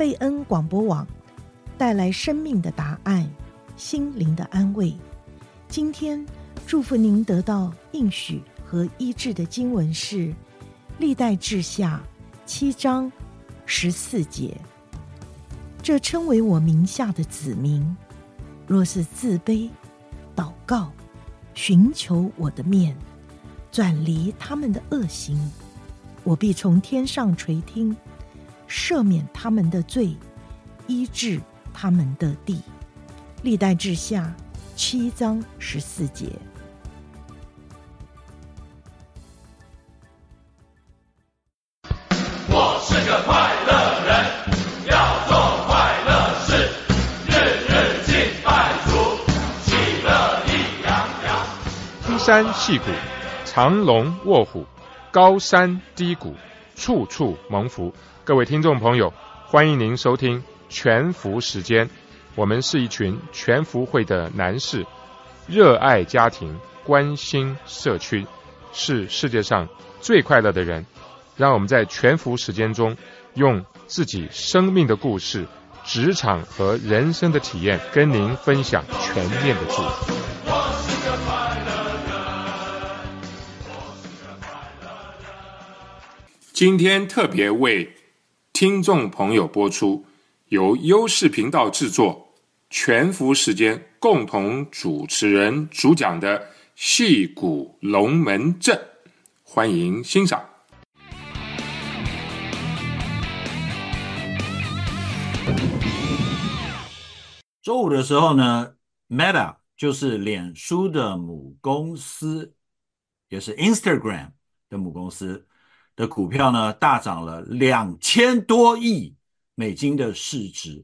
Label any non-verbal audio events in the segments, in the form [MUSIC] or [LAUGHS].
贝恩广播网带来生命的答案，心灵的安慰。今天祝福您得到应许和医治的经文是《历代志下》七章十四节。这称为我名下的子民，若是自卑、祷告、寻求我的面，转离他们的恶行，我必从天上垂听。赦免他们的罪，医治他们的地。历代志下七章十四节。我是个快乐人，要做快乐事，日日敬拜主，喜乐意洋洋。青山细谷，藏龙卧虎，高山低谷，处处蒙福。各位听众朋友，欢迎您收听全福时间。我们是一群全福会的男士，热爱家庭，关心社区，是世界上最快乐的人。让我们在全福时间中，用自己生命的故事、职场和人生的体验，跟您分享全面的祝福。今天特别为听众朋友播出，由优视频道制作，全福时间共同主持人主讲的《戏骨龙门阵》，欢迎欣赏。周五的时候呢，Meta 就是脸书的母公司，也是 Instagram 的母公司。的股票呢，大涨了两千多亿美金的市值，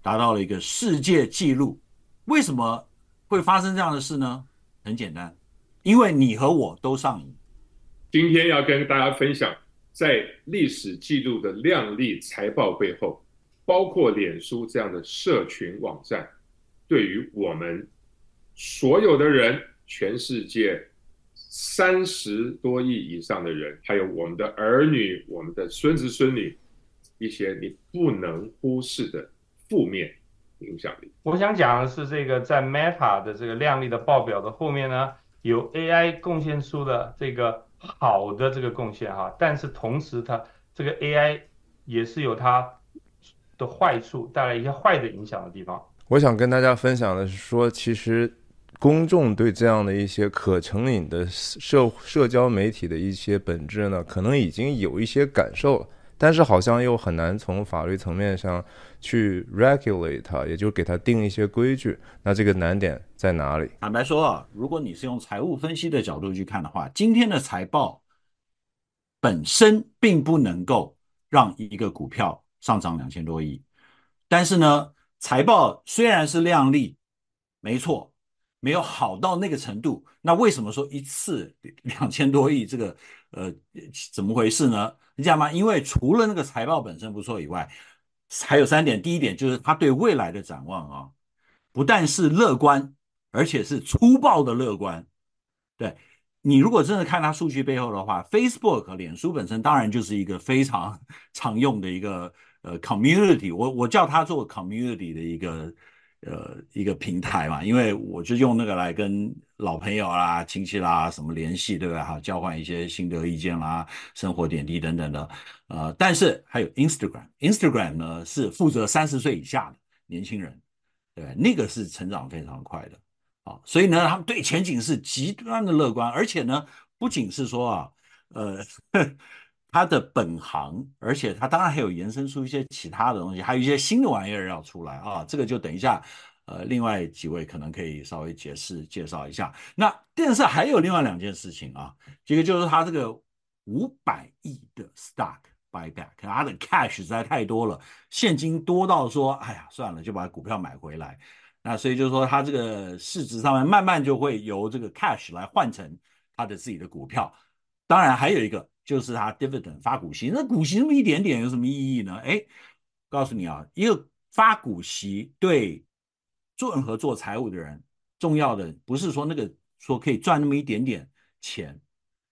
达到了一个世界纪录。为什么会发生这样的事呢？很简单，因为你和我都上瘾。今天要跟大家分享，在历史记录的亮丽财报背后，包括脸书这样的社群网站，对于我们所有的人，全世界。三十多亿以上的人，还有我们的儿女、我们的孙子孙女，一些你不能忽视的负面影响力。我想讲的是，这个在 Meta 的这个亮丽的报表的后面呢，有 AI 贡献出的这个好的这个贡献哈，但是同时它这个 AI 也是有它的坏处，带来一些坏的影响的地方。我想跟大家分享的是说，其实。公众对这样的一些可成瘾的社社交媒体的一些本质呢，可能已经有一些感受了，但是好像又很难从法律层面上去 regulate 它，也就给它定一些规矩。那这个难点在哪里？坦白说啊，如果你是用财务分析的角度去看的话，今天的财报本身并不能够让一个股票上涨两千多亿，但是呢，财报虽然是亮丽，没错。没有好到那个程度，那为什么说一次两千多亿这个呃怎么回事呢？你知道吗？因为除了那个财报本身不错以外，还有三点。第一点就是他对未来的展望啊，不但是乐观，而且是粗暴的乐观。对，你如果真的看他数据背后的话，Facebook 脸书本身当然就是一个非常常用的一个呃 community，我我叫它做 community 的一个。呃，一个平台嘛，因为我就用那个来跟老朋友啦、亲戚啦什么联系，对不对？哈，交换一些心得意见啦、生活点滴等等的。呃，但是还有 Instagram，Instagram 呢是负责三十岁以下的年轻人，对，那个是成长非常快的。好，所以呢，他们对前景是极端的乐观，而且呢，不仅是说啊，呃。[LAUGHS] 他的本行，而且他当然还有延伸出一些其他的东西，还有一些新的玩意儿要出来啊。这个就等一下，呃，另外几位可能可以稍微解释介绍一下。那电视还有另外两件事情啊，这个就是他这个五百亿的 stock buyback，他的 cash 实在太多了，现金多到说，哎呀，算了，就把股票买回来。那所以就是说，他这个市值上面慢慢就会由这个 cash 来换成他的自己的股票。当然还有一个。就是他 dividend 发股息，那股息那么一点点有什么意义呢？哎，告诉你啊，一个发股息对做任何做财务的人重要的不是说那个说可以赚那么一点点钱，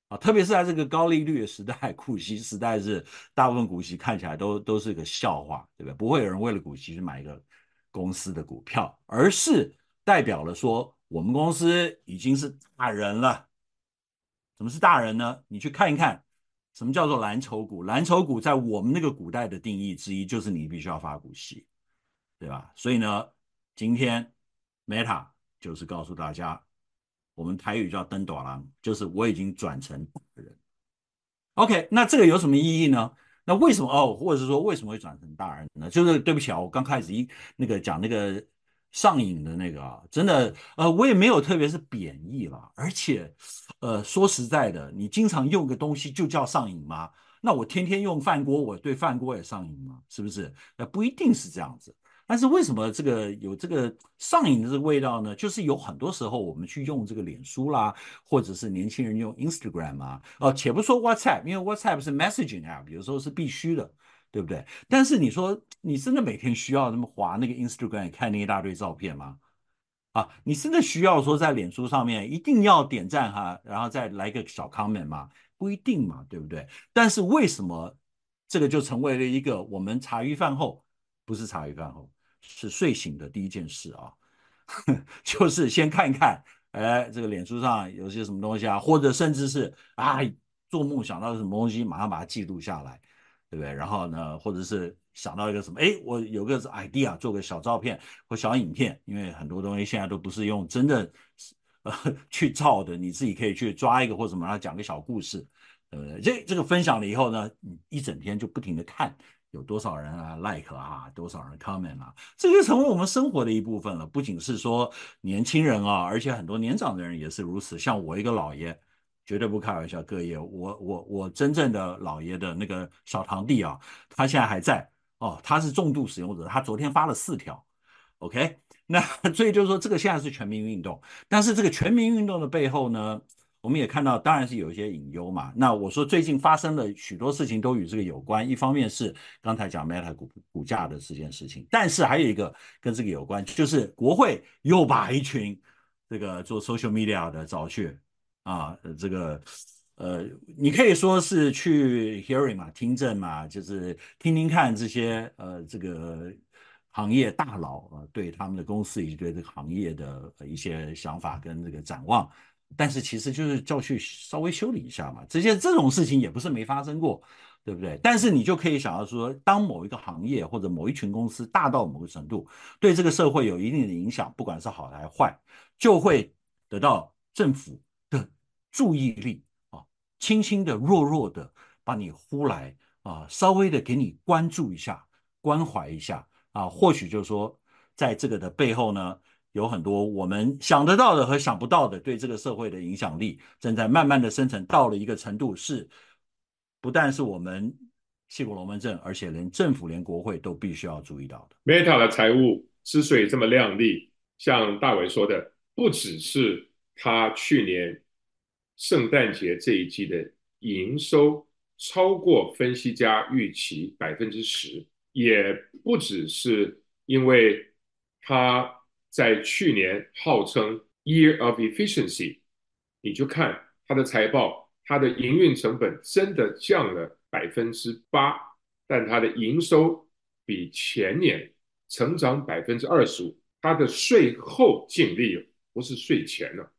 啊，特别是在这个高利率的时代，股息时代是大部分股息看起来都都是个笑话，对不对？不会有人为了股息去买一个公司的股票，而是代表了说我们公司已经是大人了。什么是大人呢？你去看一看，什么叫做蓝筹股？蓝筹股在我们那个古代的定义之一，就是你必须要发股息，对吧？所以呢，今天 Meta 就是告诉大家。我们台语叫登大人，就是我已经转成大人。OK，那这个有什么意义呢？那为什么哦，或者是说为什么会转成大人呢？就是对不起啊，我刚开始一那个讲那个上瘾的那个啊，真的呃，我也没有特别是贬义了，而且呃，说实在的，你经常用个东西就叫上瘾吗？那我天天用饭锅，我对饭锅也上瘾吗？是不是？那不一定是这样子。但是为什么这个有这个上瘾的这个味道呢？就是有很多时候我们去用这个脸书啦，或者是年轻人用 Instagram 啊，哦，且不说 WhatsApp，因为 WhatsApp 是 messaging app，有时候是必须的，对不对？但是你说你真的每天需要那么划那个 Instagram 看那一大堆照片吗？啊，你真的需要说在脸书上面一定要点赞哈，然后再来个小 comment 吗？不一定嘛，对不对？但是为什么这个就成为了一个我们茶余饭后，不是茶余饭后。是睡醒的第一件事啊，[LAUGHS] 就是先看一看，哎，这个脸书上有些什么东西啊，或者甚至是啊，做梦想到什么东西，马上把它记录下来，对不对？然后呢，或者是想到一个什么，哎，我有个 idea，做个小照片或小影片，因为很多东西现在都不是用真的呃 [LAUGHS] 去照的，你自己可以去抓一个或什么，然后讲个小故事，对不对？这这个分享了以后呢，一整天就不停的看。有多少人啊 like 啊，多少人 comment 啊，这就成为我们生活的一部分了。不仅是说年轻人啊，而且很多年长的人也是如此。像我一个老爷，绝对不开玩笑，各位，我我我真正的姥爷的那个小堂弟啊，他现在还在哦，他是重度使用者，他昨天发了四条，OK，[LAUGHS] 那所以就是说这个现在是全民运动，但是这个全民运动的背后呢？我们也看到，当然是有一些隐忧嘛。那我说最近发生的许多事情都与这个有关。一方面是刚才讲 Meta 股股价的这件事情，但是还有一个跟这个有关，就是国会又把一群这个做 social media 的找去啊，这个呃，你可以说是去 hearing 嘛，听证嘛，就是听听看这些呃这个行业大佬啊对他们的公司以及对这个行业的一些想法跟这个展望。但是其实就是叫去稍微修理一下嘛，这些这种事情也不是没发生过，对不对？但是你就可以想到说，当某一个行业或者某一群公司大到某个程度，对这个社会有一定的影响，不管是好还是坏，就会得到政府注意力啊，轻轻的、弱弱的把你呼来啊，稍微的给你关注一下、关怀一下啊，或许就是说，在这个的背后呢。有很多我们想得到的和想不到的，对这个社会的影响力正在慢慢的生成，到了一个程度，是不但是我们矽谷龙门阵，而且连政府、连国会都必须要注意到的。Meta 的财务之所以这么亮丽，像大伟说的，不只是他去年圣诞节这一季的营收超过分析家预期百分之十，也不只是因为他。在去年号称 Year of Efficiency，你就看它的财报，它的营运成本真的降了百分之八，但它的营收比前年成长百分之二十五，它的税后净利不是税前了，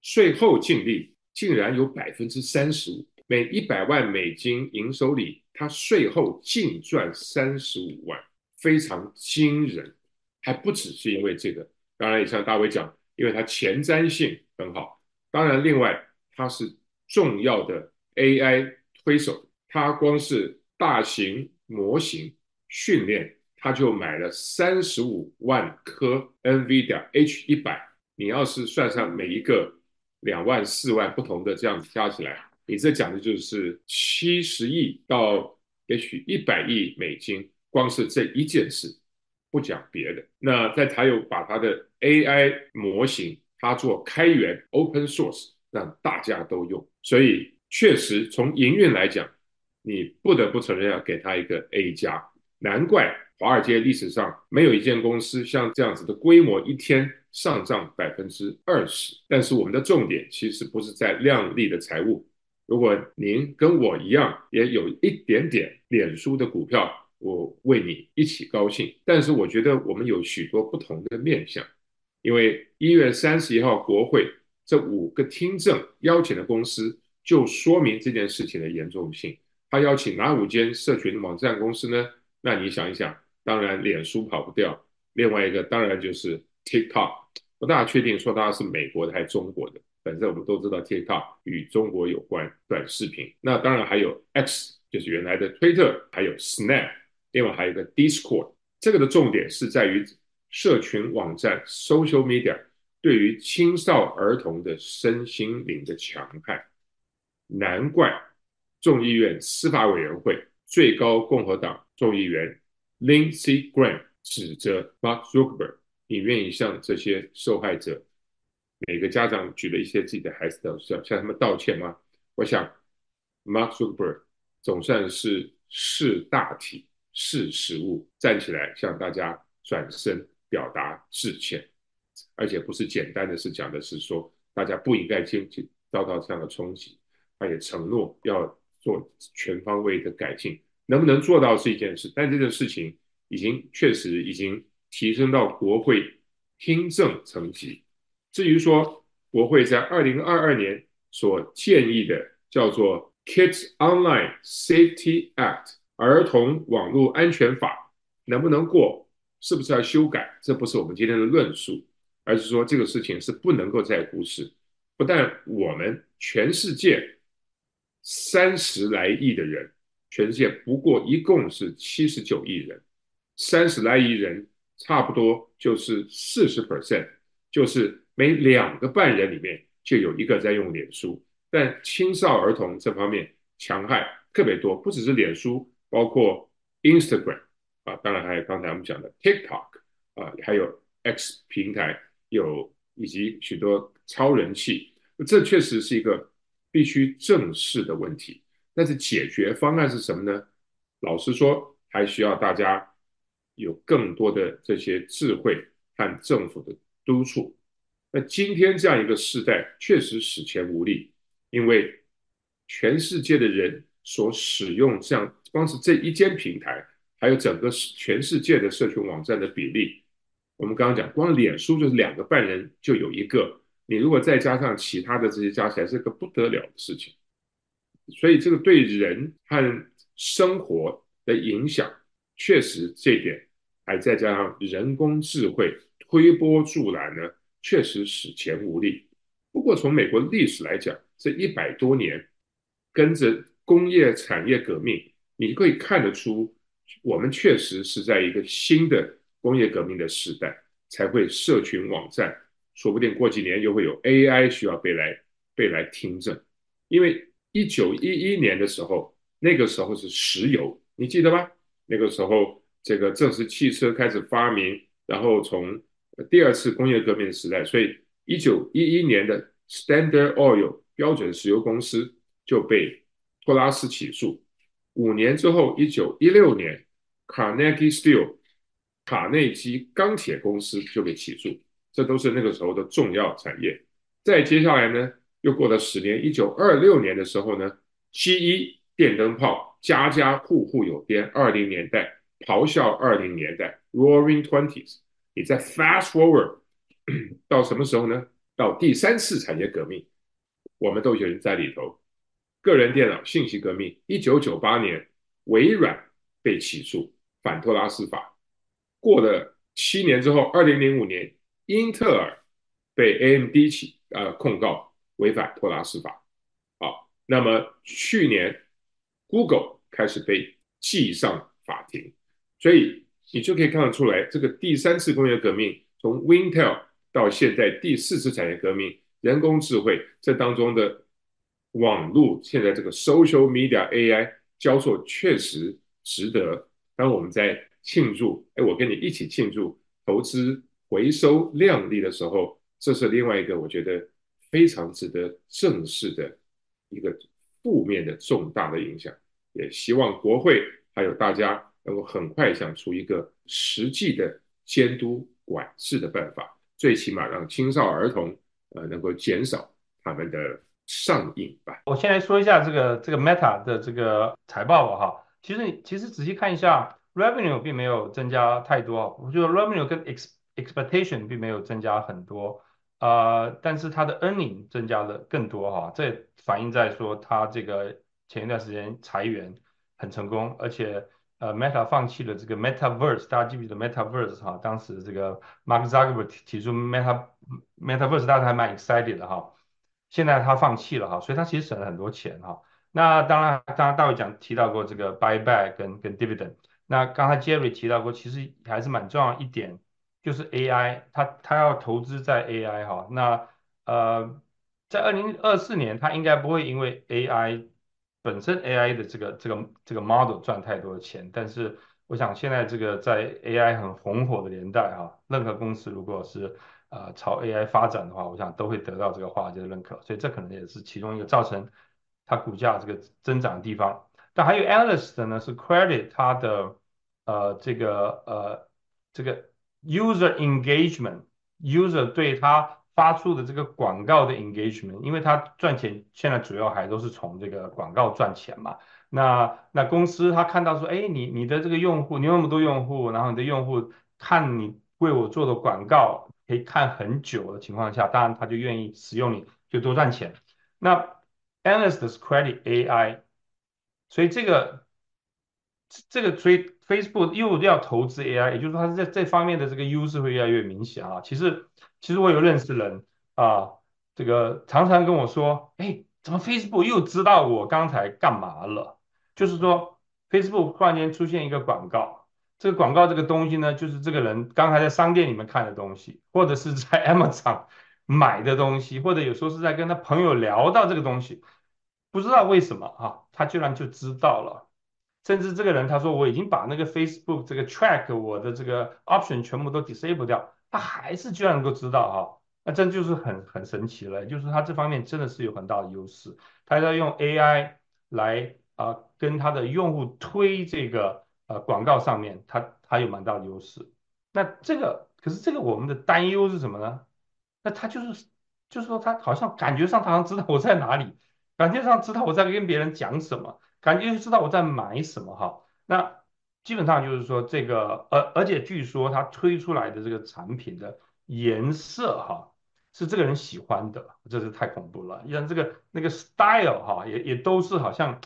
税后净利竟然有百分之三十五，每一百万美金营收里，它税后净赚三十五万，非常惊人，还不只是因为这个。当然，也像大伟讲，因为它前瞻性很好。当然，另外它是重要的 AI 推手，它光是大型模型训练，它就买了三十五万颗 NVIDIA H 一百。你要是算上每一个两万、四万不同的这样子加起来，你这讲的就是七十亿到也许一百亿美金，光是这一件事。不讲别的，那在他又把他的 AI 模型，他做开源 Open Source，让大家都用，所以确实从营运来讲，你不得不承认要给他一个 A 加。难怪华尔街历史上没有一间公司像这样子的规模，一天上涨百分之二十。但是我们的重点其实不是在量丽的财务，如果您跟我一样也有一点点脸书的股票，我为你一起高兴。但是我觉得我们有许多不同的面向，因为一月三十一号国会这五个听证邀请的公司，就说明这件事情的严重性。他邀请哪五间社群网站公司呢？那你想一想，当然脸书跑不掉，另外一个当然就是 TikTok，不大确定说它是美国的还是中国的。反正我们都知道 TikTok 与中国有关短视频。那当然还有 X，就是原来的推特，还有 Snap，另外还有一个 Discord。这个的重点是在于社群网站 Social Media 对于青少儿童的身心灵的戕害。难怪众议院司法委员会最高共和党众议员 Lindsey Graham 指责 Mark Zuckerberg，你愿意向这些受害者？每个家长举了一些自己的孩子的，向向他们道歉吗？我想，Mark Zuckerberg 总算是识大体、识时务，站起来向大家转身表达致歉，而且不是简单的是讲的是说大家不应该经济遭到这样的冲击，他也承诺要做全方位的改进，能不能做到是一件事，但这件事情已经确实已经提升到国会听证层级。至于说国会在二零二二年所建议的叫做 Kids Online Safety Act 儿童网络安全法能不能过，是不是要修改？这不是我们今天的论述，而是说这个事情是不能够再忽视。不但我们全世界三十来亿的人，全世界不过一共是七十九亿人，三十来亿人差不多就是四十 percent，就是。每两个半人里面就有一个在用脸书，但青少儿童这方面戕害特别多，不只是脸书，包括 Instagram 啊，当然还有刚才我们讲的 TikTok 啊，还有 X 平台有以及许多超人气，这确实是一个必须正视的问题。但是解决方案是什么呢？老实说，还需要大家有更多的这些智慧和政府的督促。那今天这样一个时代确实史前无力，因为全世界的人所使用这样光是这一间平台，还有整个全世界的社群网站的比例，我们刚刚讲，光脸书就是两个半人就有一个，你如果再加上其他的这些加起来，是个不得了的事情。所以这个对人和生活的影响，确实这点，还再加上人工智慧推波助澜呢。确实史前无力。不过，从美国历史来讲，这一百多年跟着工业产业革命，你可以看得出，我们确实是在一个新的工业革命的时代，才会社群网站。说不定过几年又会有 AI 需要被来被来听证。因为一九一一年的时候，那个时候是石油，你记得吗？那个时候，这个正是汽车开始发明，然后从第二次工业革命的时代，所以一九一一年的 Standard Oil 标准石油公司就被托拉斯起诉。五年之后，一九一六年，Carnegie Steel 卡内基钢铁公司就被起诉。这都是那个时候的重要产业。再接下来呢，又过了十年，一九二六年的时候呢，GE 电灯泡家家户户有电。二零年代咆哮，二零年代 Roaring Twenties。你再 fast forward 到什么时候呢？到第三次产业革命，我们都有人在里头。个人电脑信息革命，一九九八年，微软被起诉反托拉斯法。过了七年之后，二零零五年，英特尔被 AMD 起呃控告违反托拉斯法。好，那么去年 Google 开始被记上法庭，所以。你就可以看得出来，这个第三次工业革命，从 Intel 到现在第四次产业革命，人工智慧这当中的网络，现在这个 social media AI 交错，确实值得。当我们在庆祝，哎，我跟你一起庆祝投资回收量丽的时候，这是另外一个我觉得非常值得正视的一个负面的重大的影响。也希望国会还有大家。能够很快想出一个实际的监督管制的办法，最起码让青少儿童呃能够减少他们的上瘾吧。我先来说一下这个这个 Meta 的这个财报吧哈。其实你其实仔细看一下，revenue 并没有增加太多，我觉得 revenue 跟 ex expectation 并没有增加很多，呃，但是它的 earning 增加的更多哈，这反映在说它这个前一段时间裁员很成功，而且呃 Meta 放弃了这个 Metaverse，大家记不记得 Metaverse 哈？当时这个 Mark Zuckerberg 提出 Meta Metaverse，大家还蛮 excited 的哈，现在他放弃了哈，所以他其实省了很多钱哈。那当然，刚刚大卫讲提到过这个 buyback 跟跟 dividend。那刚才 Jerry 提到过，其实还是蛮重要一点，就是 AI，他他要投资在 AI 哈。那呃，在二零二四年，他应该不会因为 AI 本身 AI 的这个这个这个 model 赚太多的钱。但是我想现在这个在 AI 很红火的年代哈，任何公司如果是呃朝 AI 发展的话，我想都会得到这个华尔街的认可。所以这可能也是其中一个造成。它股价这个增长的地方，但还有 analyst 呢是 credit 它的呃这个呃这个 user engagement，user 对它发出的这个广告的 engagement，因为它赚钱现在主要还都是从这个广告赚钱嘛。那那公司他看到说，哎，你你的这个用户，你有那么多用户，然后你的用户看你为我做的广告可以看很久的情况下，当然他就愿意使用你，就多赚钱。那 Analysts credit AI，所以这个这个所以 Facebook 又要投资 AI，也就是说它在这方面的这个优势会越来越明显啊。其实其实我有认识人啊，这个常常跟我说，哎，怎么 Facebook 又知道我刚才干嘛了？就是说 Facebook 突然间出现一个广告，这个广告这个东西呢，就是这个人刚才在商店里面看的东西，或者是在 [LAUGHS] Amazon。买的东西，或者有时候是在跟他朋友聊到这个东西，不知道为什么啊，他居然就知道了。甚至这个人他说我已经把那个 Facebook 这个 track 我的这个 option 全部都 disable 掉，他还是居然能够知道哈，那真就是很很神奇了。就是他这方面真的是有很大的优势，他要用 AI 来啊、跟他的用户推这个呃广告上面，他他有蛮大的优势。那这个可是这个我们的担忧是什么呢？那他就是，就是说他好像感觉上他好像知道我在哪里，感觉上知道我在跟别人讲什么，感觉知道我在买什么哈。那基本上就是说这个，而而且据说他推出来的这个产品的颜色哈，是这个人喜欢的，这是太恐怖了。像这个那个 style 哈，也也都是好像，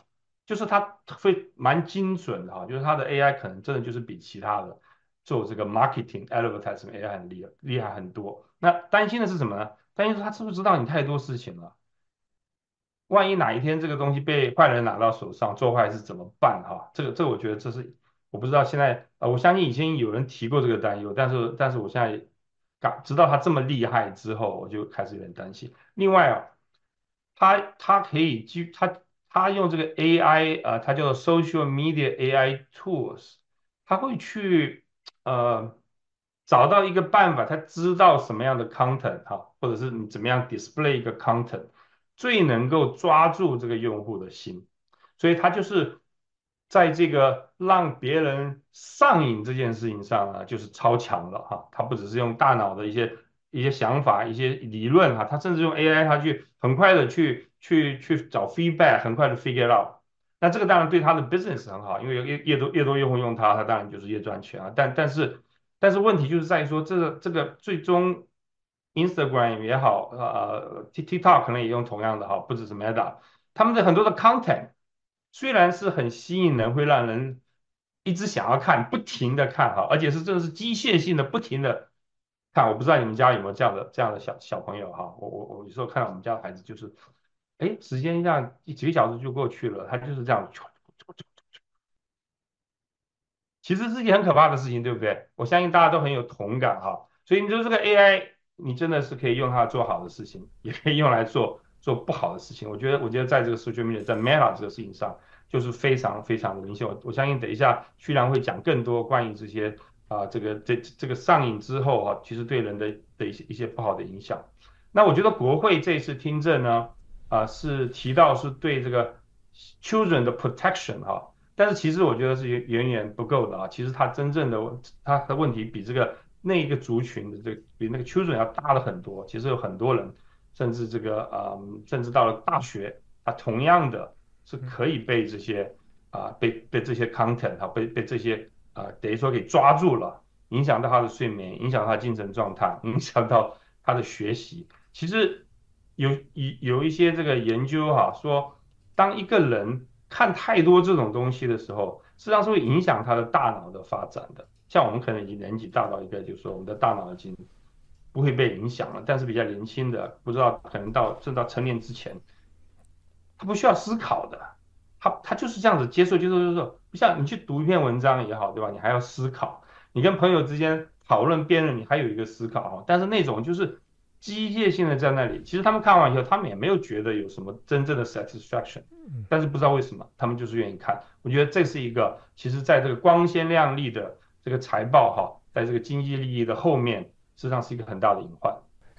就是他会蛮精准的哈，就是他的 AI 可能真的就是比其他的。做这个 marketing advertising AI 很厉，厉害很多。那担心的是什么呢？担心是他知不知道你太多事情了？万一哪一天这个东西被坏人拿到手上做坏事怎么办？哈，这个这个我觉得这是我不知道。现在呃，我相信以前有人提过这个担忧，但是但是我现在感知道他这么厉害之后，我就开始有点担心。另外啊，他他可以基他他用这个 AI 啊、呃，他叫做 social media AI tools，他会去。呃，找到一个办法，他知道什么样的 content 哈，或者是你怎么样 display 一个 content，最能够抓住这个用户的心，所以他就是在这个让别人上瘾这件事情上啊，就是超强了哈。他不只是用大脑的一些一些想法、一些理论哈，他甚至用 AI，他去很快的去去去找 feedback，很快的 figure out。那这个当然对他的 business 很好，因为越越多越多用户用它，它当然就是越赚钱啊。但但是但是问题就是在于说，这个这个最终 Instagram 也好，呃 TikTok 可能也用同样的哈，不只是 Meta，他们的很多的 content 虽然是很吸引人，会让人一直想要看，不停的看哈，而且是真的是机械性的不停的看。我不知道你们家有没有这样的这样的小小朋友哈，我我我有时候看到我们家孩子就是。哎，时间这样几个小时就过去了，他就是这样。其实是一件很可怕的事情，对不对？我相信大家都很有同感哈。所以你说这个 AI，你真的是可以用它做好的事情，也可以用来做做不好的事情。我觉得，我觉得在这个 social media，在 Meta 这个事情上，就是非常非常的明显。我我相信等一下居然会讲更多关于这些啊、这个这这个上瘾之后哈，其实对人的的一些一些不好的影响。那我觉得国会这次听证呢。啊，是提到是对这个 children 的 protection 哈，但是其实我觉得是远远不够的啊。其实它真正的它的问题比这个那一个族群的这个比那个 children 要大了很多。其实有很多人甚至这个啊、嗯，甚至到了大学，他同样的是可以被这些啊，被被这些 content 啊，被被这些啊，等于说给抓住了，影响到他的睡眠，影响他的精神状态，影响到他的学习。其实有有有一些这个研究哈、啊，说当一个人看太多这种东西的时候，实际上是会影响他的大脑的发展的。像我们可能已经年纪大到一个，就是说我们的大脑已经不会被影响了，但是比较年轻的，不知道可能到甚至到成年之前，他不需要思考的，他他就是这样子接受接受接受，不像你去读一篇文章也好，对吧？你还要思考，你跟朋友之间讨论辩论，你还有一个思考哈。但是那种就是机械性的在那里，其实他们看完以后，他们也没有觉得有什么真正的 satisfaction，但是不知道为什么他们就是愿意看。我觉得这是一个，其实在这个光鲜亮丽的。这个财报哈，在这个经济利益的后面，实际上是一个很大的隐患。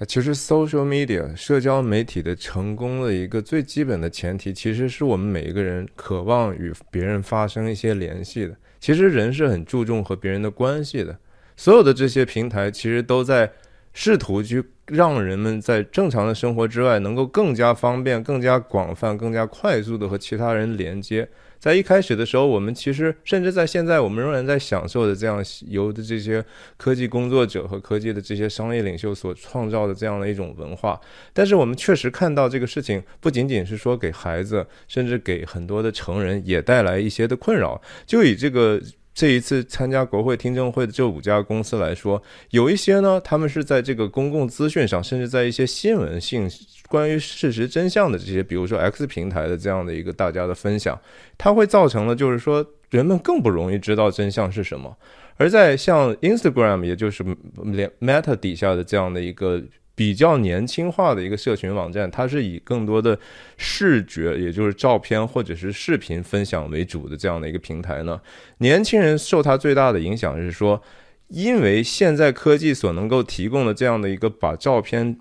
其实，social media 社交媒体的成功的一个最基本的前提，其实是我们每一个人渴望与别人发生一些联系的。其实，人是很注重和别人的关系的。所有的这些平台，其实都在试图去让人们在正常的生活之外，能够更加方便、更加广泛、更加快速的和其他人连接。在一开始的时候，我们其实甚至在现在，我们仍然在享受的这样由的这些科技工作者和科技的这些商业领袖所创造的这样的一种文化。但是我们确实看到这个事情不仅仅是说给孩子，甚至给很多的成人也带来一些的困扰。就以这个。这一次参加国会听证会的这五家公司来说，有一些呢，他们是在这个公共资讯上，甚至在一些新闻性关于事实真相的这些，比如说 X 平台的这样的一个大家的分享，它会造成了就是说人们更不容易知道真相是什么。而在像 Instagram，也就是 Meta 底下的这样的一个。比较年轻化的一个社群网站，它是以更多的视觉，也就是照片或者是视频分享为主的这样的一个平台呢。年轻人受它最大的影响是说，因为现在科技所能够提供的这样的一个把照片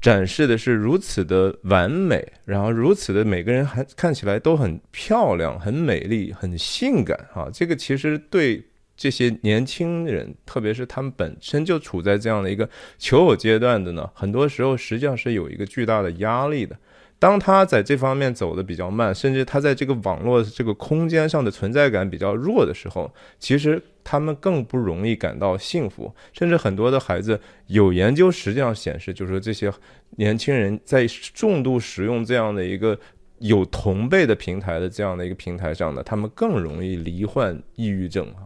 展示的是如此的完美，然后如此的每个人还看起来都很漂亮、很美丽、很性感啊，这个其实对。这些年轻人，特别是他们本身就处在这样的一个求偶阶段的呢，很多时候实际上是有一个巨大的压力的。当他在这方面走得比较慢，甚至他在这个网络这个空间上的存在感比较弱的时候，其实他们更不容易感到幸福。甚至很多的孩子，有研究实际上显示，就是说这些年轻人在重度使用这样的一个有同辈的平台的这样的一个平台上呢，他们更容易罹患抑郁症啊。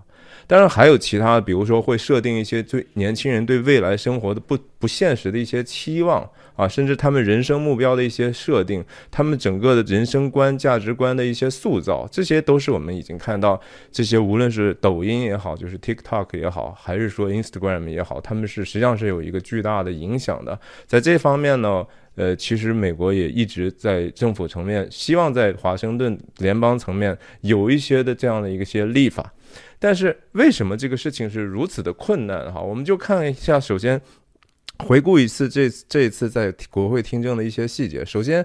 当然还有其他的，比如说会设定一些对年轻人对未来生活的不不现实的一些期望啊，甚至他们人生目标的一些设定，他们整个的人生观、价值观的一些塑造，这些都是我们已经看到这些无论是抖音也好，就是 TikTok 也好，还是说 Instagram 也好，他们是实际上是有一个巨大的影响的。在这方面呢，呃，其实美国也一直在政府层面希望在华盛顿联邦层面有一些的这样的一些立法。但是为什么这个事情是如此的困难？哈，我们就看一下，首先回顾一次这这一次在国会听证的一些细节。首先，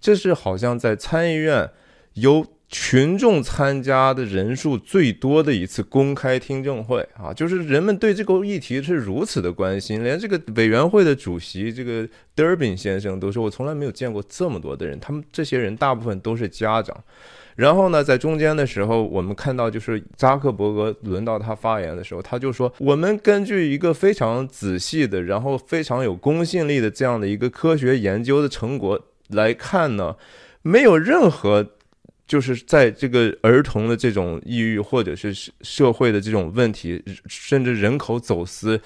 这是好像在参议院由群众参加的人数最多的一次公开听证会啊，就是人们对这个议题是如此的关心，连这个委员会的主席这个 Durbin 先生都说，我从来没有见过这么多的人。他们这些人大部分都是家长。然后呢，在中间的时候，我们看到就是扎克伯格轮到他发言的时候，他就说：“我们根据一个非常仔细的，然后非常有公信力的这样的一个科学研究的成果来看呢，没有任何就是在这个儿童的这种抑郁或者是社会的这种问题，甚至人口走私、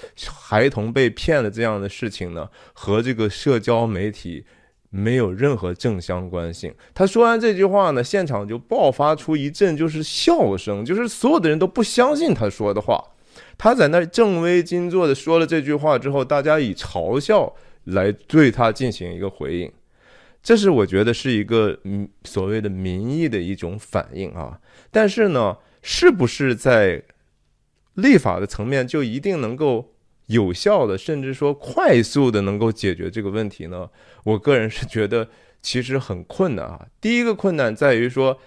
孩童被骗的这样的事情呢，和这个社交媒体。”没有任何正相关性。他说完这句话呢，现场就爆发出一阵就是笑声，就是所有的人都不相信他说的话。他在那正襟危坐的说了这句话之后，大家以嘲笑来对他进行一个回应。这是我觉得是一个嗯所谓的民意的一种反应啊。但是呢，是不是在立法的层面就一定能够？有效的，甚至说快速的能够解决这个问题呢？我个人是觉得其实很困难啊。第一个困难在于说，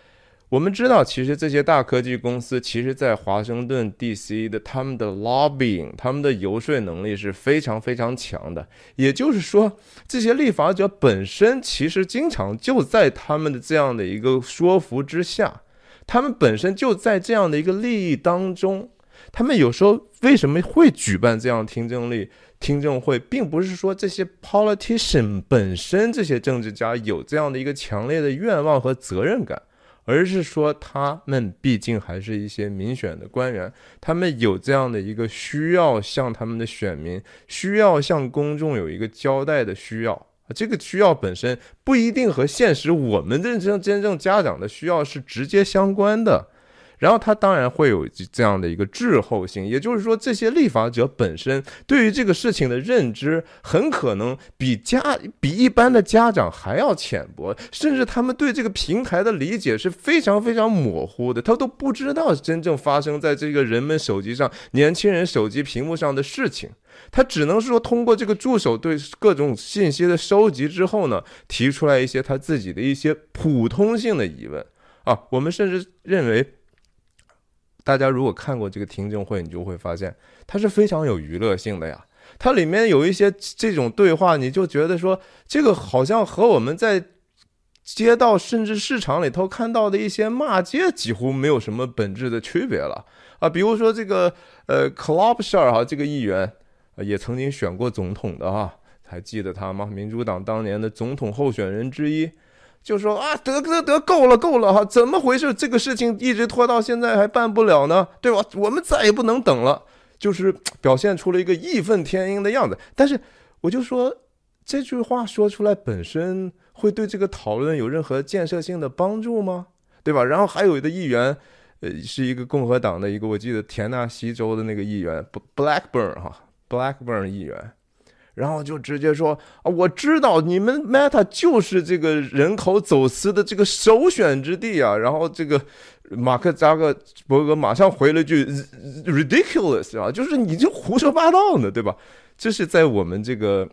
我们知道，其实这些大科技公司，其实在华盛顿 DC 的他们的 lobbying，他们的游说能力是非常非常强的。也就是说，这些立法者本身其实经常就在他们的这样的一个说服之下，他们本身就在这样的一个利益当中。他们有时候为什么会举办这样听证会？听证会，并不是说这些 politician 本身这些政治家有这样的一个强烈的愿望和责任感。而是说，他们毕竟还是一些民选的官员，他们有这样的一个需要向他们的选民、需要向公众有一个交代的需要。这个需要本身不一定和现实我们真真正家长的需要是直接相关的。然后他当然会有这样的一个滞后性，也就是说，这些立法者本身对于这个事情的认知，很可能比家比一般的家长还要浅薄，甚至他们对这个平台的理解是非常非常模糊的，他都不知道真正发生在这个人们手机上、年轻人手机屏幕上的事情，他只能说通过这个助手对各种信息的收集之后呢，提出来一些他自己的一些普通性的疑问啊，我们甚至认为。大家如果看过这个听证会，你就会发现它是非常有娱乐性的呀。它里面有一些这种对话，你就觉得说，这个好像和我们在街道甚至市场里头看到的一些骂街几乎没有什么本质的区别了啊。比如说这个呃，Klobuchar 哈，这个议员也曾经选过总统的哈，还记得他吗？民主党当年的总统候选人之一。就说啊，得得得，够了够了哈，怎么回事？这个事情一直拖到现在还办不了呢，对吧？我们再也不能等了，就是表现出了一个义愤填膺的样子。但是我就说这句话说出来本身会对这个讨论有任何建设性的帮助吗？对吧？然后还有一个议员，呃，是一个共和党的一个，我记得田纳西州的那个议员，Blackburn 哈，Blackburn 议员。然后就直接说啊，我知道你们 Meta 就是这个人口走私的这个首选之地啊。然后这个马克扎克伯格马上回了句 ridiculous 啊，就是你就胡说八道呢，对吧？这是在我们这个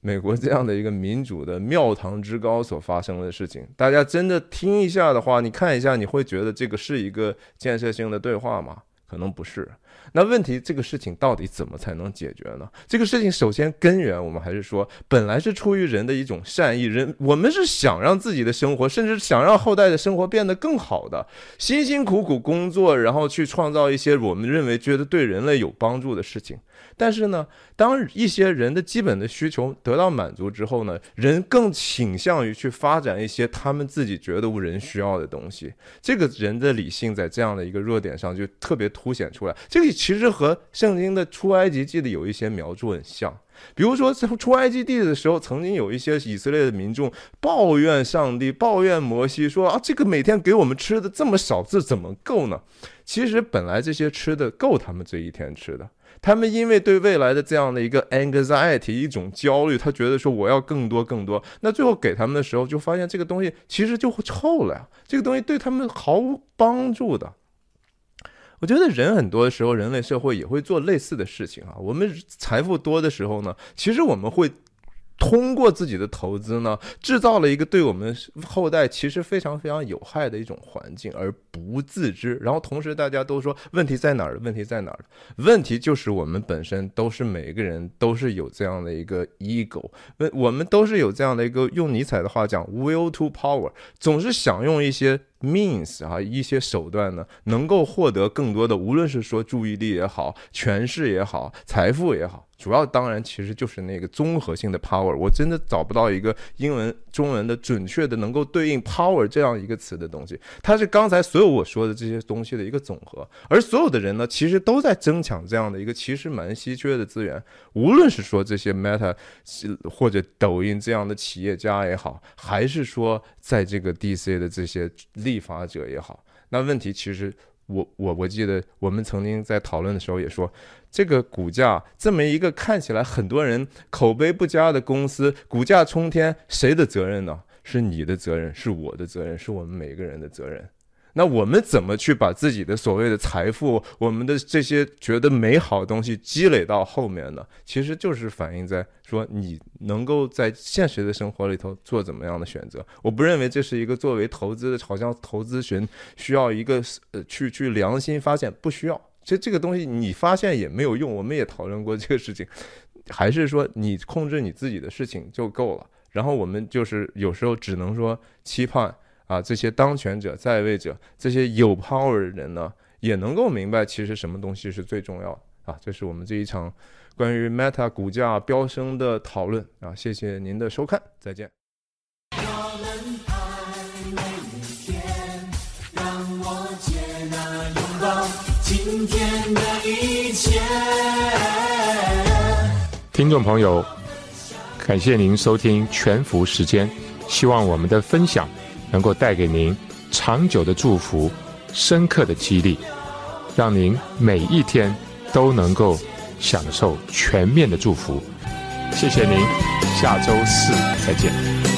美国这样的一个民主的庙堂之高所发生的事情。大家真的听一下的话，你看一下，你会觉得这个是一个建设性的对话吗？可能不是。那问题，这个事情到底怎么才能解决呢？这个事情首先根源，我们还是说，本来是出于人的一种善意，人我们是想让自己的生活，甚至想让后代的生活变得更好的，辛辛苦苦工作，然后去创造一些我们认为觉得对人类有帮助的事情。但是呢，当一些人的基本的需求得到满足之后呢，人更倾向于去发展一些他们自己觉得无人需要的东西。这个人的理性在这样的一个弱点上就特别凸显出来。这个其实和圣经的出埃及记的有一些描述很像。比如说，在出埃及地的时候，曾经有一些以色列的民众抱怨上帝，抱怨摩西，说啊，这个每天给我们吃的这么少，这怎么够呢？其实本来这些吃的够他们这一天吃的。他们因为对未来的这样的一个 anxiety 一种焦虑，他觉得说我要更多更多。那最后给他们的时候，就发现这个东西其实就臭了呀，这个东西对他们毫无帮助的。我觉得人很多的时候，人类社会也会做类似的事情啊。我们财富多的时候呢，其实我们会。通过自己的投资呢，制造了一个对我们后代其实非常非常有害的一种环境，而不自知。然后同时大家都说问题在哪儿？问题在哪儿？问题就是我们本身都是每一个人都是有这样的一个 ego，问我们都是有这样的一个用尼采的话讲 will to power，总是想用一些。Means 啊，一些手段呢，能够获得更多的，无论是说注意力也好，权势也好，财富也好，主要当然其实就是那个综合性的 power。我真的找不到一个英文、中文的准确的能够对应 power 这样一个词的东西。它是刚才所有我说的这些东西的一个总和。而所有的人呢，其实都在争抢这样的一个其实蛮稀缺的资源。无论是说这些 Meta 或者抖音这样的企业家也好，还是说在这个 DC 的这些。立法者也好，那问题其实我我我记得我们曾经在讨论的时候也说，这个股价这么一个看起来很多人口碑不佳的公司，股价冲天，谁的责任呢？是你的责任，是我的责任，是我们每个人的责任。那我们怎么去把自己的所谓的财富，我们的这些觉得美好的东西积累到后面呢？其实就是反映在说你能够在现实的生活里头做怎么样的选择。我不认为这是一个作为投资的，好像投资群需要一个呃去去良心发现，不需要。其实这个东西你发现也没有用。我们也讨论过这个事情，还是说你控制你自己的事情就够了。然后我们就是有时候只能说期盼。啊，这些当权者、在位者，这些有 power 的人呢，也能够明白其实什么东西是最重要的啊。这是我们这一场关于 Meta 股价飙升的讨论啊。谢谢您的收看，再见。听众朋友，感谢您收听全福时间，希望我们的分享。能够带给您长久的祝福、深刻的激励，让您每一天都能够享受全面的祝福。谢谢您，下周四再见。